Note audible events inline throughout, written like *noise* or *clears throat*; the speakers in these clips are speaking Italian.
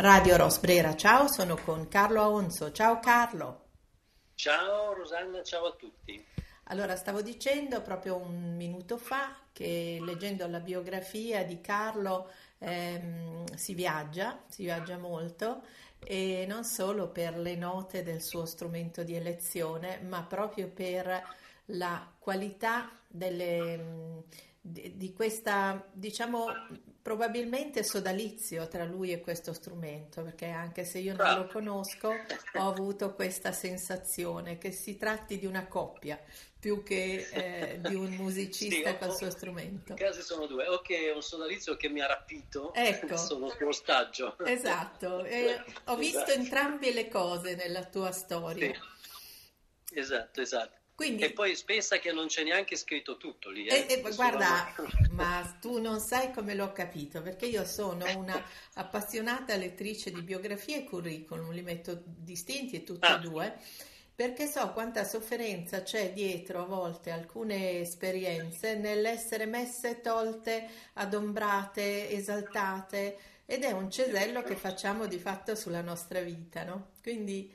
Radio Rosbrera. Ciao, sono con Carlo Aonzo. Ciao Carlo. Ciao Rosanna, ciao a tutti. Allora, stavo dicendo proprio un minuto fa che leggendo la biografia di Carlo ehm, si viaggia, si viaggia molto e non solo per le note del suo strumento di elezione, ma proprio per la qualità delle, di, di questa, diciamo, probabilmente sodalizio tra lui e questo strumento, perché anche se io non lo conosco, ho avuto questa sensazione che si tratti di una coppia più che eh, di un *laughs* musicista sì, col suo strumento. I casi sono due, o che è un sodalizio che mi ha rapito, ecco. *laughs* sono sullo ostaggio. Esatto, *laughs* e ho visto esatto. entrambe le cose nella tua storia. Sì. Esatto, esatto. Quindi, e poi pensa che non c'è neanche scritto tutto lì. Eh? E, e, guarda, *laughs* ma tu non sai come l'ho capito, perché io sono una appassionata lettrice di biografie e curriculum, li metto distinti e tutti ah. e due, perché so quanta sofferenza c'è dietro a volte alcune esperienze nell'essere messe, tolte, adombrate, esaltate, ed è un cesello che facciamo di fatto sulla nostra vita, no? Quindi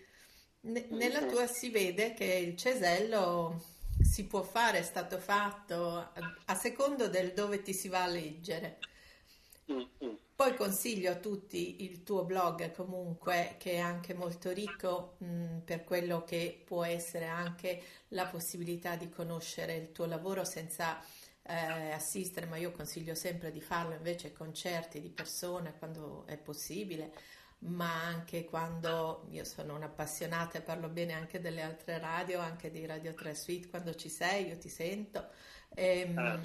nella tua si vede che il cesello si può fare, è stato fatto a, a secondo del dove ti si va a leggere. Poi consiglio a tutti il tuo blog comunque che è anche molto ricco mh, per quello che può essere anche la possibilità di conoscere il tuo lavoro senza eh, assistere, ma io consiglio sempre di farlo invece concerti di persone quando è possibile ma anche quando io sono un'appassionata e parlo bene anche delle altre radio, anche di Radio 3 Suite, quando ci sei io ti sento. E, ehm, ah.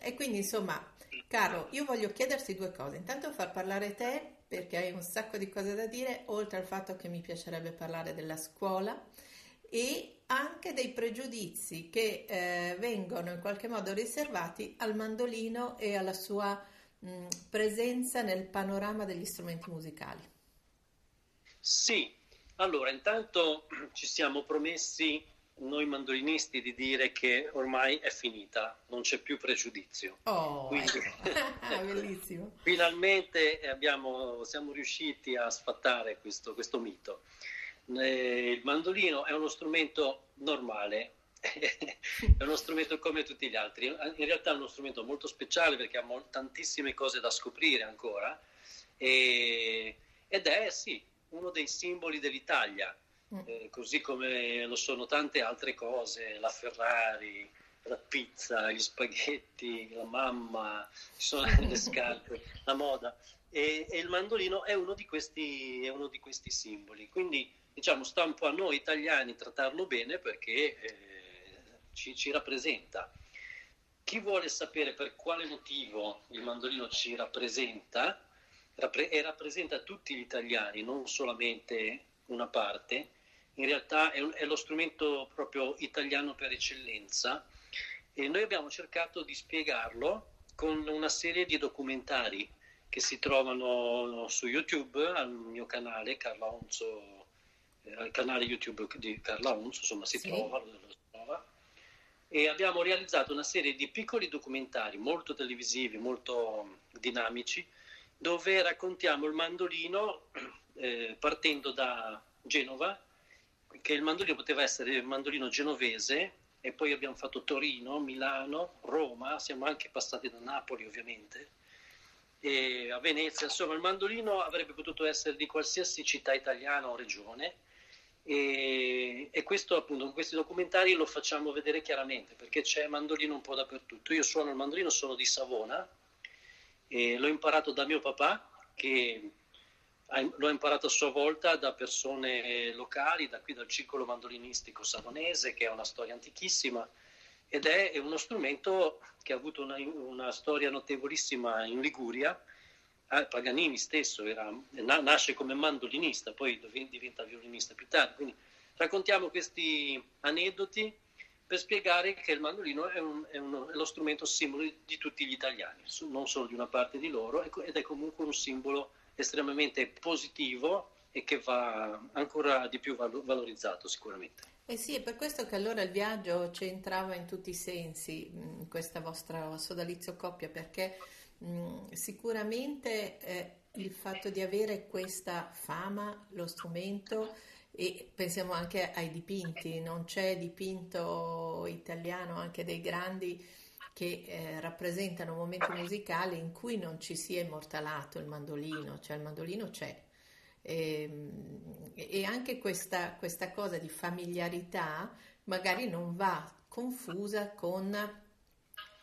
e quindi insomma, caro, io voglio chiederti due cose. Intanto far parlare te perché hai un sacco di cose da dire, oltre al fatto che mi piacerebbe parlare della scuola e anche dei pregiudizi che eh, vengono in qualche modo riservati al mandolino e alla sua mh, presenza nel panorama degli strumenti musicali. Sì, allora intanto *clears throat* ci siamo promessi noi mandolinisti di dire che ormai è finita, non c'è più pregiudizio. Oh, Quindi, ecco. *laughs* *laughs* bellissimo. finalmente abbiamo, siamo riusciti a sfattare questo, questo mito. Eh, il mandolino è uno strumento normale, *laughs* è uno strumento come tutti gli altri. In realtà è uno strumento molto speciale perché ha tantissime cose da scoprire ancora e, ed è sì, uno dei simboli dell'Italia, mm. eh, così come lo sono tante altre cose, la Ferrari, la pizza, gli spaghetti, la mamma, ci sono le scarpe, *laughs* la moda. E, e il mandolino è uno, questi, è uno, di questi, simboli. Quindi diciamo sta un po' a noi italiani trattarlo bene perché eh, ci, ci rappresenta. Chi vuole sapere per quale motivo il mandolino ci rappresenta, e rappresenta tutti gli italiani, non solamente una parte, in realtà è, un, è lo strumento proprio italiano per eccellenza. E noi abbiamo cercato di spiegarlo con una serie di documentari che si trovano su YouTube, al mio canale Carla Onzo, eh, al canale YouTube di Carla Onzo, insomma si sì. trova, lo trova, e abbiamo realizzato una serie di piccoli documentari molto televisivi, molto dinamici, dove raccontiamo il mandolino eh, partendo da Genova, che il mandolino poteva essere il mandolino genovese e poi abbiamo fatto Torino, Milano, Roma, siamo anche passati da Napoli ovviamente, a Venezia, insomma il mandolino avrebbe potuto essere di qualsiasi città italiana o regione e, e questo appunto con questi documentari lo facciamo vedere chiaramente perché c'è mandolino un po' dappertutto. Io suono il mandolino, sono di Savona, e l'ho imparato da mio papà, che l'ho imparato a sua volta da persone locali, da qui dal circolo mandolinistico savonese, che è una storia antichissima, ed è uno strumento che ha avuto una, una storia notevolissima in Liguria. Ah, Paganini stesso era, nasce come mandolinista, poi diventa violinista più tardi. Quindi raccontiamo questi aneddoti per spiegare che il mandolino è, un, è, un, è, lo strumento simbolo di tutti gli italiani, non solo di una parte di loro, ed è comunque un simbolo estremamente positivo e che va ancora di più valorizzato sicuramente. Eh sì, è per questo che allora il viaggio c'entrava in tutti i sensi, in questa vostra sodalizio coppia, perché mh, sicuramente eh, il fatto di avere questa fama, lo strumento, e pensiamo anche ai dipinti, non c'è dipinto italiano, anche dei grandi, che eh, rappresentano momenti musicali in cui non ci sia immortalato il mandolino, cioè il mandolino c'è. E, ehm, e anche questa, questa cosa di familiarità magari non va confusa con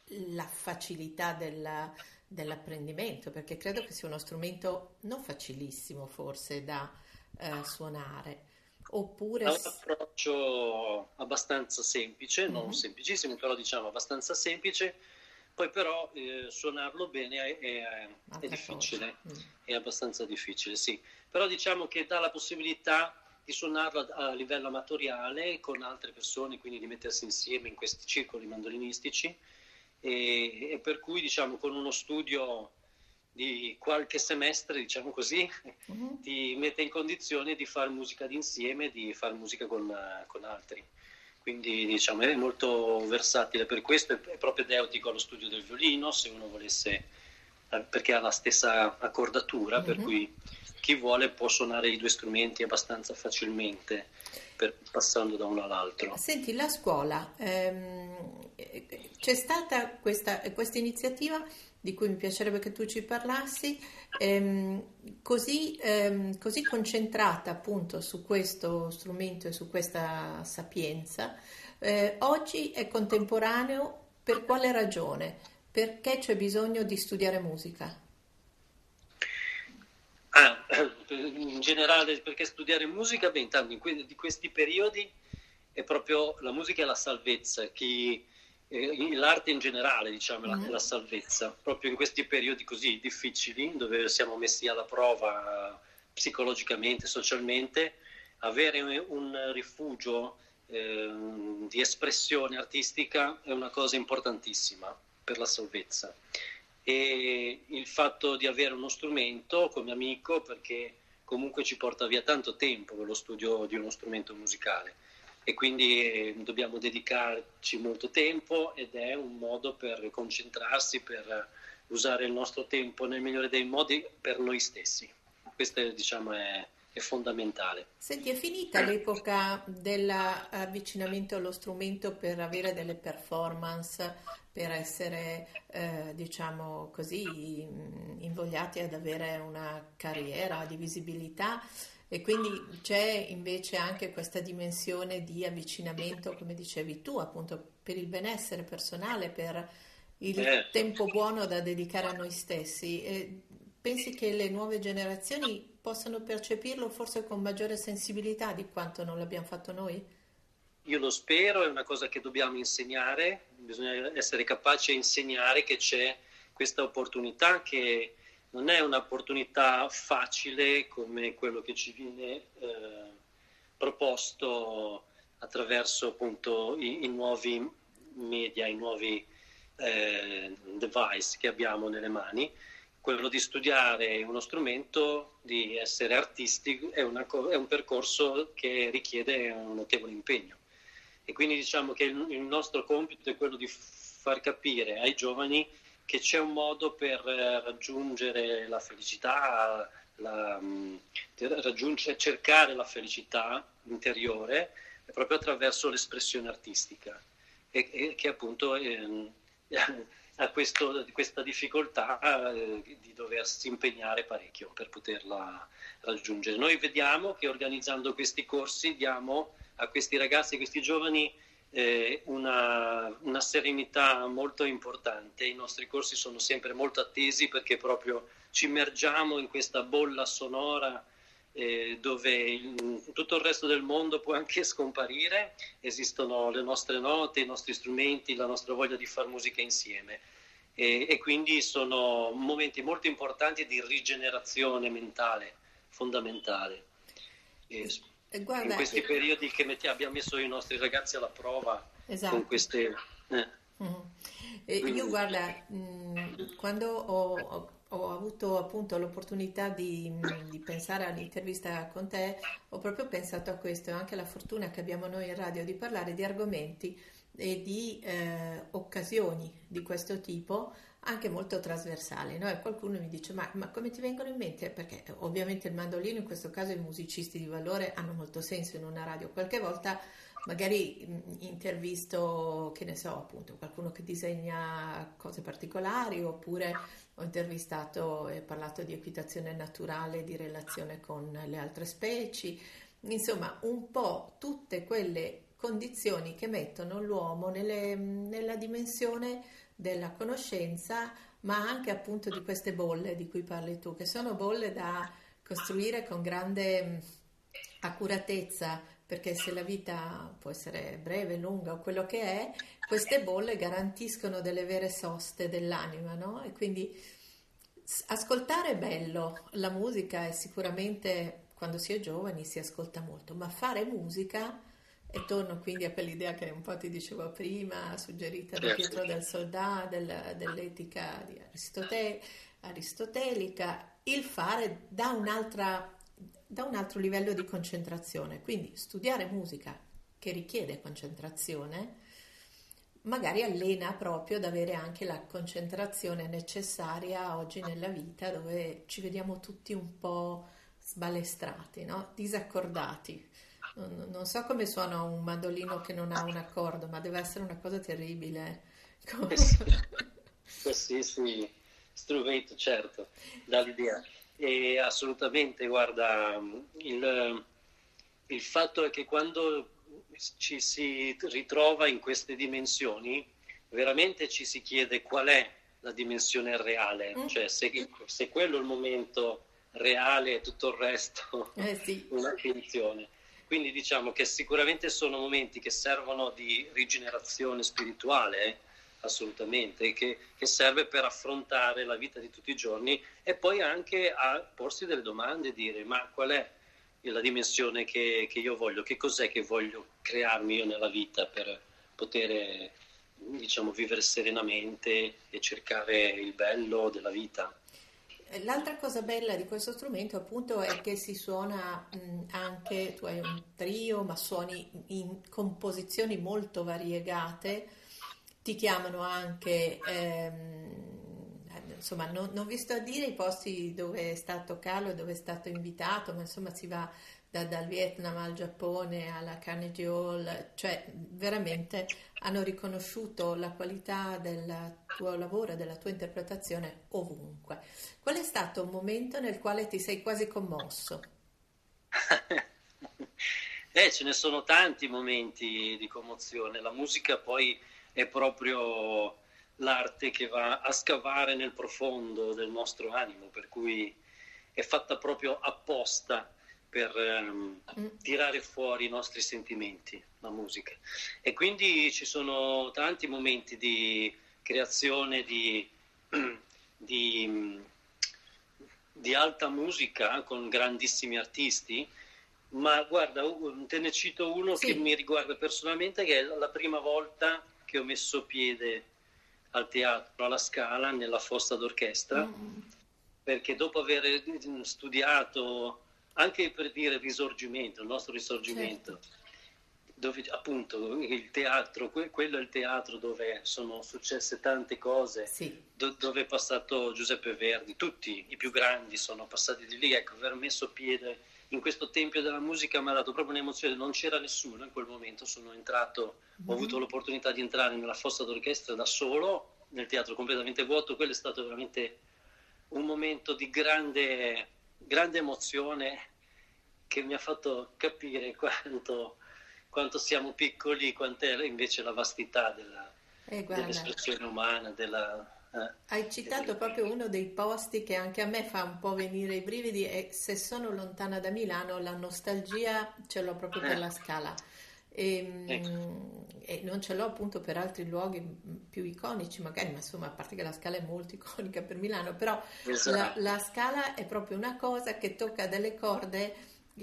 la facilità della, dell'apprendimento, perché credo che sia uno strumento non facilissimo forse da eh, suonare. Oppure... Ha un approccio abbastanza semplice, mm-hmm. non mhm. semplicissimo, però diciamo abbastanza semplice, poi però eh, suonarlo bene è, è, è difficile, mm. è abbastanza difficile, sì. Però diciamo che dà la possibilità di suonarlo a, a livello amatoriale con altre persone, quindi di mettersi insieme in questi circoli mandolinistici e, e per cui diciamo con uno studio di qualche semestre, diciamo così, uh-huh. ti mette in condizione di fare musica d'insieme, di fare musica con, con altri. Quindi diciamo, è molto versatile per questo, è, è propedeutico allo studio del violino, se uno volesse, eh, perché ha la stessa accordatura, uh-huh. per cui chi vuole può suonare i due strumenti abbastanza facilmente per, passando da uno all'altro. Senti, la scuola, ehm, c'è stata questa, questa, iniziativa di cui mi piacerebbe che tu ci parlassi, ehm, così, ehm, così, concentrata appunto su questo strumento e su questa sapienza, eh, oggi è contemporaneo per quale ragione? Perché c'è bisogno di studiare musica? Ah, *clears throat* in generale, perché studiare musica? Beh, intanto in que- di questi periodi è proprio la musica e la salvezza, chi, eh, l'arte in generale, diciamo, mm-hmm. la, la, salvezza, proprio in questi periodi così difficili, dove siamo messi alla prova psicologicamente, socialmente, avere un rifugio eh, di espressione artistica è una cosa importantissima per la salvezza. E il fatto di avere uno strumento come amico perché comunque ci porta via tanto tempo lo studio di uno strumento musicale e quindi eh, dobbiamo dedicarci molto tempo ed è un modo per concentrarsi, per usare il nostro tempo nel migliore dei modi per noi stessi. Questo diciamo è, è fondamentale. Senti, è finita l'epoca dell'avvicinamento allo strumento per avere delle performance per essere, eh, diciamo così, invogliati ad avere una carriera di visibilità e quindi c'è invece anche questa dimensione di avvicinamento, come dicevi tu, appunto per il benessere personale, per il eh. tempo buono da dedicare a noi stessi. E pensi che le nuove generazioni possano percepirlo forse con maggiore sensibilità di quanto non l'abbiamo fatto noi? Io lo spero, è una cosa che dobbiamo insegnare, bisogna essere capaci a insegnare che c'è questa opportunità che non è un'opportunità facile come quello che ci viene eh, proposto attraverso appunto i, i, nuovi media, i nuovi eh, device che abbiamo nelle mani. Quello di studiare uno strumento, di essere artisti, è, una, è un percorso che richiede un notevole impegno. E quindi diciamo che il, il nostro compito è quello di far capire ai giovani che c'è un modo per eh, raggiungere la felicità, la, mm, raggiungere, cercare la felicità interiore proprio attraverso l'espressione artistica e, e che appunto eh, *laughs* ha questo, questa difficoltà eh, di doversi impegnare parecchio per poterla raggiungere. Noi vediamo che organizzando questi corsi diamo a questi ragazzi, a questi giovani, eh, una, una, serenità molto importante. I nostri corsi sono sempre molto attesi perché proprio ci immergiamo in questa bolla sonora eh, dove il, tutto il resto del mondo può anche scomparire, esistono le nostre note, i nostri strumenti, la nostra voglia di fare musica insieme. E, e quindi sono momenti molto importanti di rigenerazione mentale fondamentale. Eh, guarda, in questi eh, periodi che metti, abbiamo messo i nostri ragazzi alla prova esatto. con queste... Eh. Mm-hmm. io guarda, mh, mm, quando ho, ho, avuto appunto l'opportunità di, mm, di, pensare all'intervista con te, ho proprio pensato a questo e anche la fortuna che abbiamo noi in radio di parlare di argomenti e di eh, occasioni di questo tipo anche molto trasversali. No? E qualcuno mi dice: ma, ma, come ti vengono in mente? Perché ovviamente il mandolino, in questo caso i musicisti di valore, hanno molto senso in una radio. Qualche volta magari intervisto, che ne so, appunto, qualcuno che disegna cose particolari, oppure ho intervistato e parlato di equitazione naturale, di relazione con le altre specie, insomma, un po' tutte quelle condizioni che mettono l'uomo nelle, nella dimensione della conoscenza, ma anche appunto di queste bolle di cui parli tu, che sono bolle da costruire con grande accuratezza, perché se la vita può essere breve, lunga o quello che è, queste bolle garantiscono delle vere soste dell'anima, no? E quindi ascoltare è bello, la musica è sicuramente quando si è giovani si ascolta molto, ma fare musica e torno quindi a quell'idea che un po' ti dicevo prima, suggerita da. Pietro del Soldà, del, dell'etica di Aristote, aristotelica, il fare da un'altra da un altro livello di concentrazione. Quindi studiare musica che richiede concentrazione magari allena proprio ad avere anche la concentrazione necessaria oggi nella vita dove ci vediamo tutti un po' sbalestrati, no? disaccordati. Non, non, so come suona un mandolino che non ha un accordo, ma deve essere una cosa terribile. Qualsiasi strumento, certo, dà l'idea. E assolutamente, guarda, il, il fatto è che quando ci si ritrova in queste dimensioni, veramente ci si chiede qual è la dimensione reale, mm. cioè se, se, quello è il momento reale e tutto il resto eh sì. una finzione. Quindi diciamo che sicuramente sono momenti che servono di rigenerazione spirituale, eh? assolutamente, che, che, serve per affrontare la vita di tutti i giorni e poi anche a porsi delle domande, dire ma qual è la dimensione che, che io voglio, che cos'è che voglio crearmi io nella vita per poter diciamo, vivere serenamente e cercare il bello della vita. L'altra cosa bella di questo strumento appunto è che si suona anche, tu hai un trio, ma suoni in composizioni molto variegate. Ti chiamano anche, ehm, insomma, non, non, vi sto a dire i posti dove è stato Carlo dove è stato invitato, ma insomma si va da, dal Vietnam al Giappone alla Carnegie Hall, cioè veramente hanno riconosciuto la qualità del tuo lavoro e della tua interpretazione ovunque. Qual è stato un momento nel quale ti sei quasi commosso? *laughs* eh, ce ne sono tanti momenti di commozione. La musica poi è proprio l'arte che va a scavare nel profondo del nostro animo, per cui è fatta proprio apposta per um, tirare fuori i nostri sentimenti, la musica. E quindi ci sono tanti momenti di creazione di, *clears throat* di, di alta musica con grandissimi artisti, ma guarda, te ne cito uno sì. che mi riguarda personalmente, che è la prima volta che ho messo piede al teatro alla Scala nella fossa d'orchestra mm. perché dopo aver studiato anche per dire risorgimento, il nostro risorgimento, certo. dove appunto il teatro, quello è il teatro dove sono successe tante cose, sì. do, dove è passato Giuseppe Verdi, tutti i più grandi sono passati di lì, ecco, aver messo piede in questo tempio della musica mi ha dato proprio un'emozione, non c'era nessuno in quel momento, sono entrato, mm-hmm. ho avuto l'opportunità di entrare nella fossa d'orchestra da solo, nel teatro completamente vuoto, quello è stato veramente un momento di grande, grande emozione che mi ha fatto capire quanto, quanto siamo piccoli, quant'è invece la vastità della, eh, dell'espressione umana, della, eh. Hai citato proprio uno dei posti che anche a me fa un po' venire i brividi e se sono lontana da Milano la nostalgia ce l'ho proprio per eh. la scala. E, ehm, ecco. e, non ce l'ho appunto per altri luoghi più iconici magari, ma insomma a parte che la scala è molto iconica per Milano, però esatto. la, la, scala è proprio una cosa che tocca delle corde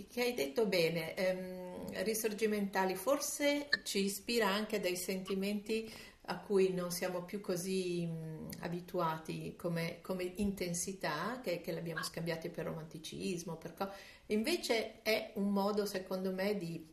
che hai detto bene, ehm, risorgimentali, forse ci ispira anche dei sentimenti a cui non siamo più così mh, abituati come, come intensità, che, che l'abbiamo scambiati per romanticismo, per co- invece è un modo secondo me di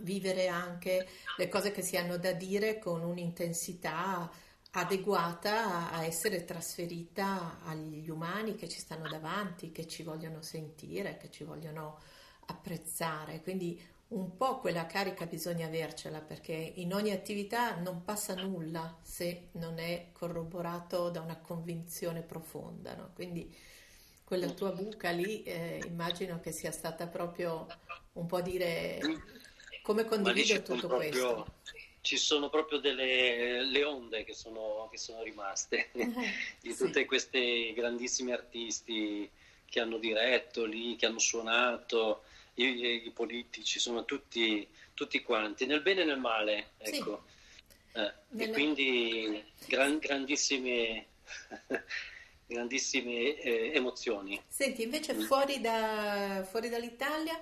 vivere anche le cose che si hanno da dire con un'intensità adeguata a essere trasferita agli umani che ci stanno davanti, che ci vogliono sentire, che ci vogliono apprezzare. Quindi un po' quella carica bisogna avercela perché in ogni attività non passa nulla se non è corroborato da una convinzione profonda. No? Quindi quella tua buca lì eh, immagino che sia stata proprio un po' dire come condivido tutto proprio, questo. Ci sono proprio delle le onde che sono, che sono rimaste *laughs* di tutti sì. questi grandissimi artisti che hanno diretto lì, che hanno suonato, i, i politici, sono tutti, tutti, quanti, nel bene e nel male. Ecco. Sì. Eh, Nelle... E quindi gran, grandissime *laughs* grandissime eh, emozioni. Senti, invece fuori, da, fuori dall'Italia?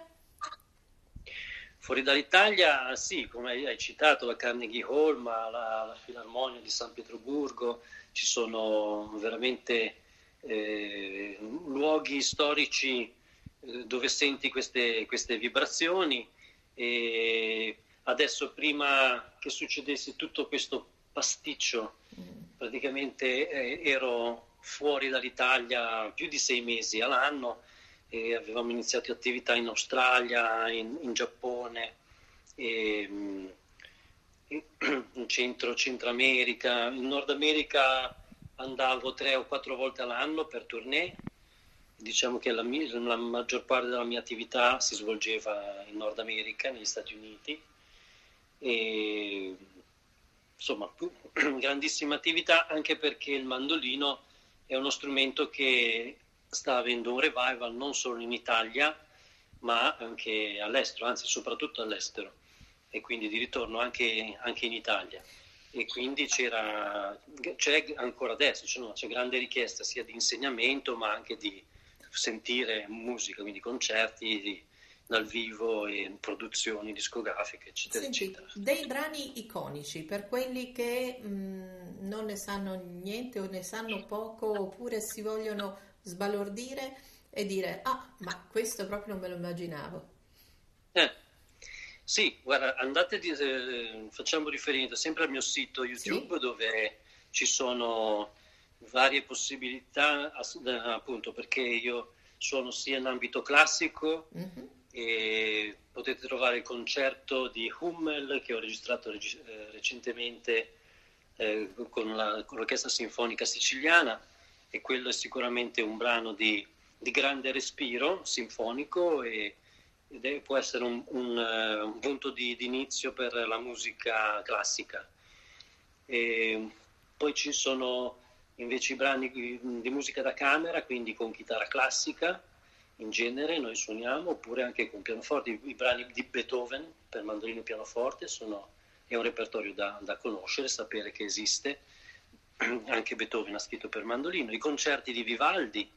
Fuori dall'Italia, sì, come hai citato, la Carnegie Hall, ma la, la Filarmonia di San Pietroburgo, ci sono veramente eh, luoghi storici eh, dove senti queste, queste vibrazioni e adesso prima che succedesse tutto questo pasticcio, mm. praticamente eh, ero fuori dall'Italia più di sei mesi all'anno e avevamo iniziato attività in Australia, in, in Giappone, e, mm, *clears throat* in centro, Centro America. In Nord America andavo tre o quattro volte all'anno per tournée. Diciamo che la, la maggior parte della mia attività si svolgeva in Nord America, negli Stati Uniti. E, insomma, *clears throat* grandissima attività anche perché il mandolino è uno strumento che sta avendo un revival non solo in Italia, ma anche all'estero, anzi soprattutto all'estero, e quindi di ritorno anche, anche in Italia. E quindi c'era, c'è ancora adesso, c'è, c'è grande richiesta sia di insegnamento, ma anche di sentire musica, quindi concerti, di, dal vivo e produzioni discografiche, eccetera, Senti, eccetera. Dei brani iconici per quelli che mh, non ne sanno niente o ne sanno poco oppure si vogliono sbalordire e dire ah, ma questo proprio non me lo immaginavo. Eh. Sì, guarda, andate, di, eh, facciamo riferimento sempre al mio sito YouTube sì. dove ci sono varie possibilità, appunto perché io suono sia in ambito classico mm-hmm e potete trovare il concerto di Hummel che ho registrato reg- eh, recentemente eh, con, la, con, l'Orchestra Sinfonica Siciliana e quello è sicuramente un brano di, di grande respiro sinfonico e, ed può essere un, un, uh, un punto di, di, inizio per la musica classica. E poi ci sono invece i brani di, di musica da camera, quindi con chitarra classica, in genere noi suoniamo, oppure anche con pianoforte. I, i brani di Beethoven per mandolino e pianoforte sono, è un repertorio da, da, conoscere, sapere che esiste. *clears throat* Anche Beethoven ha scritto per mandolino. I concerti di Vivaldi,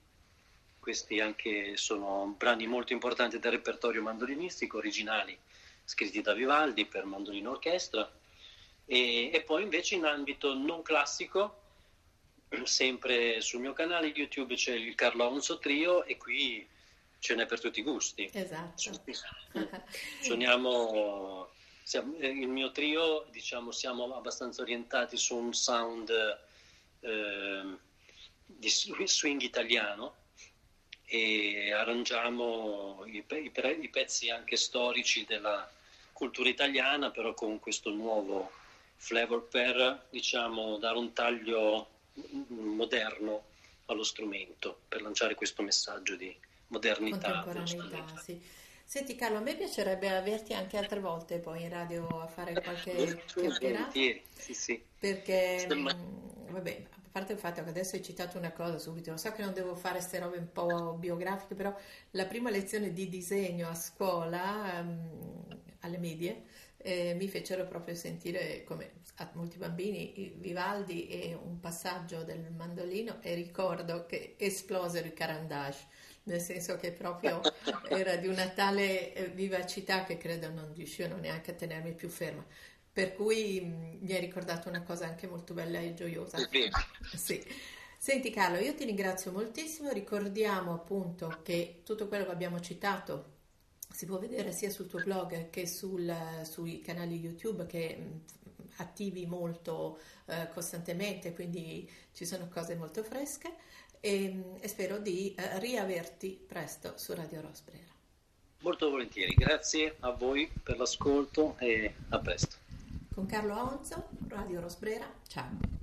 questi anche sono brani molto importanti del repertorio mandolinistico, originali, scritti da Vivaldi per mandolino orchestra. E, e poi invece in ambito non classico, *clears throat* sempre sul mio canale YouTube c'è il Carlo Alonso Trio e qui ce n'è per tutti i gusti. Esatto. *laughs* Suoniamo, siamo, eh, il mio trio, diciamo, siamo abbastanza orientati su un sound eh, di *laughs* swing italiano e arrangiamo i, i, i pezzi anche storici della cultura italiana, però con questo nuovo flavor per, diciamo, dare un taglio moderno allo strumento, per lanciare questo messaggio di modernità. Contemporaneità, sì. Senti Carlo, a me piacerebbe averti anche altre volte poi in radio a fare qualche chiacchierata. Sì, sì. Perché, mh, mm, vabbè, a parte il fatto che adesso hai citato una cosa subito, lo so che non devo fare queste robe un po' biografiche, però la prima lezione di disegno a scuola, um, alle medie, eh, mi fecero proprio sentire come a molti bambini Vivaldi e un passaggio del mandolino e ricordo che esplosero i carandage nel senso che proprio era di una tale eh, vivacità che credo non riuscivano neanche a tenermi più ferma. Per cui mh, mi hai ricordato una cosa anche molto bella e gioiosa. Sì. Senti Carlo, io ti ringrazio moltissimo, ricordiamo appunto che tutto quello che abbiamo citato si può vedere sia sul tuo blog che sul, sui canali YouTube che mh, attivi molto eh, costantemente, quindi ci sono cose molto fresche e, e spero di eh, riaverti presto su Radio Rosbrera. Molto volentieri, grazie a voi per l'ascolto e a presto. Con Carlo Aonzo, Radio Rosbrera, ciao.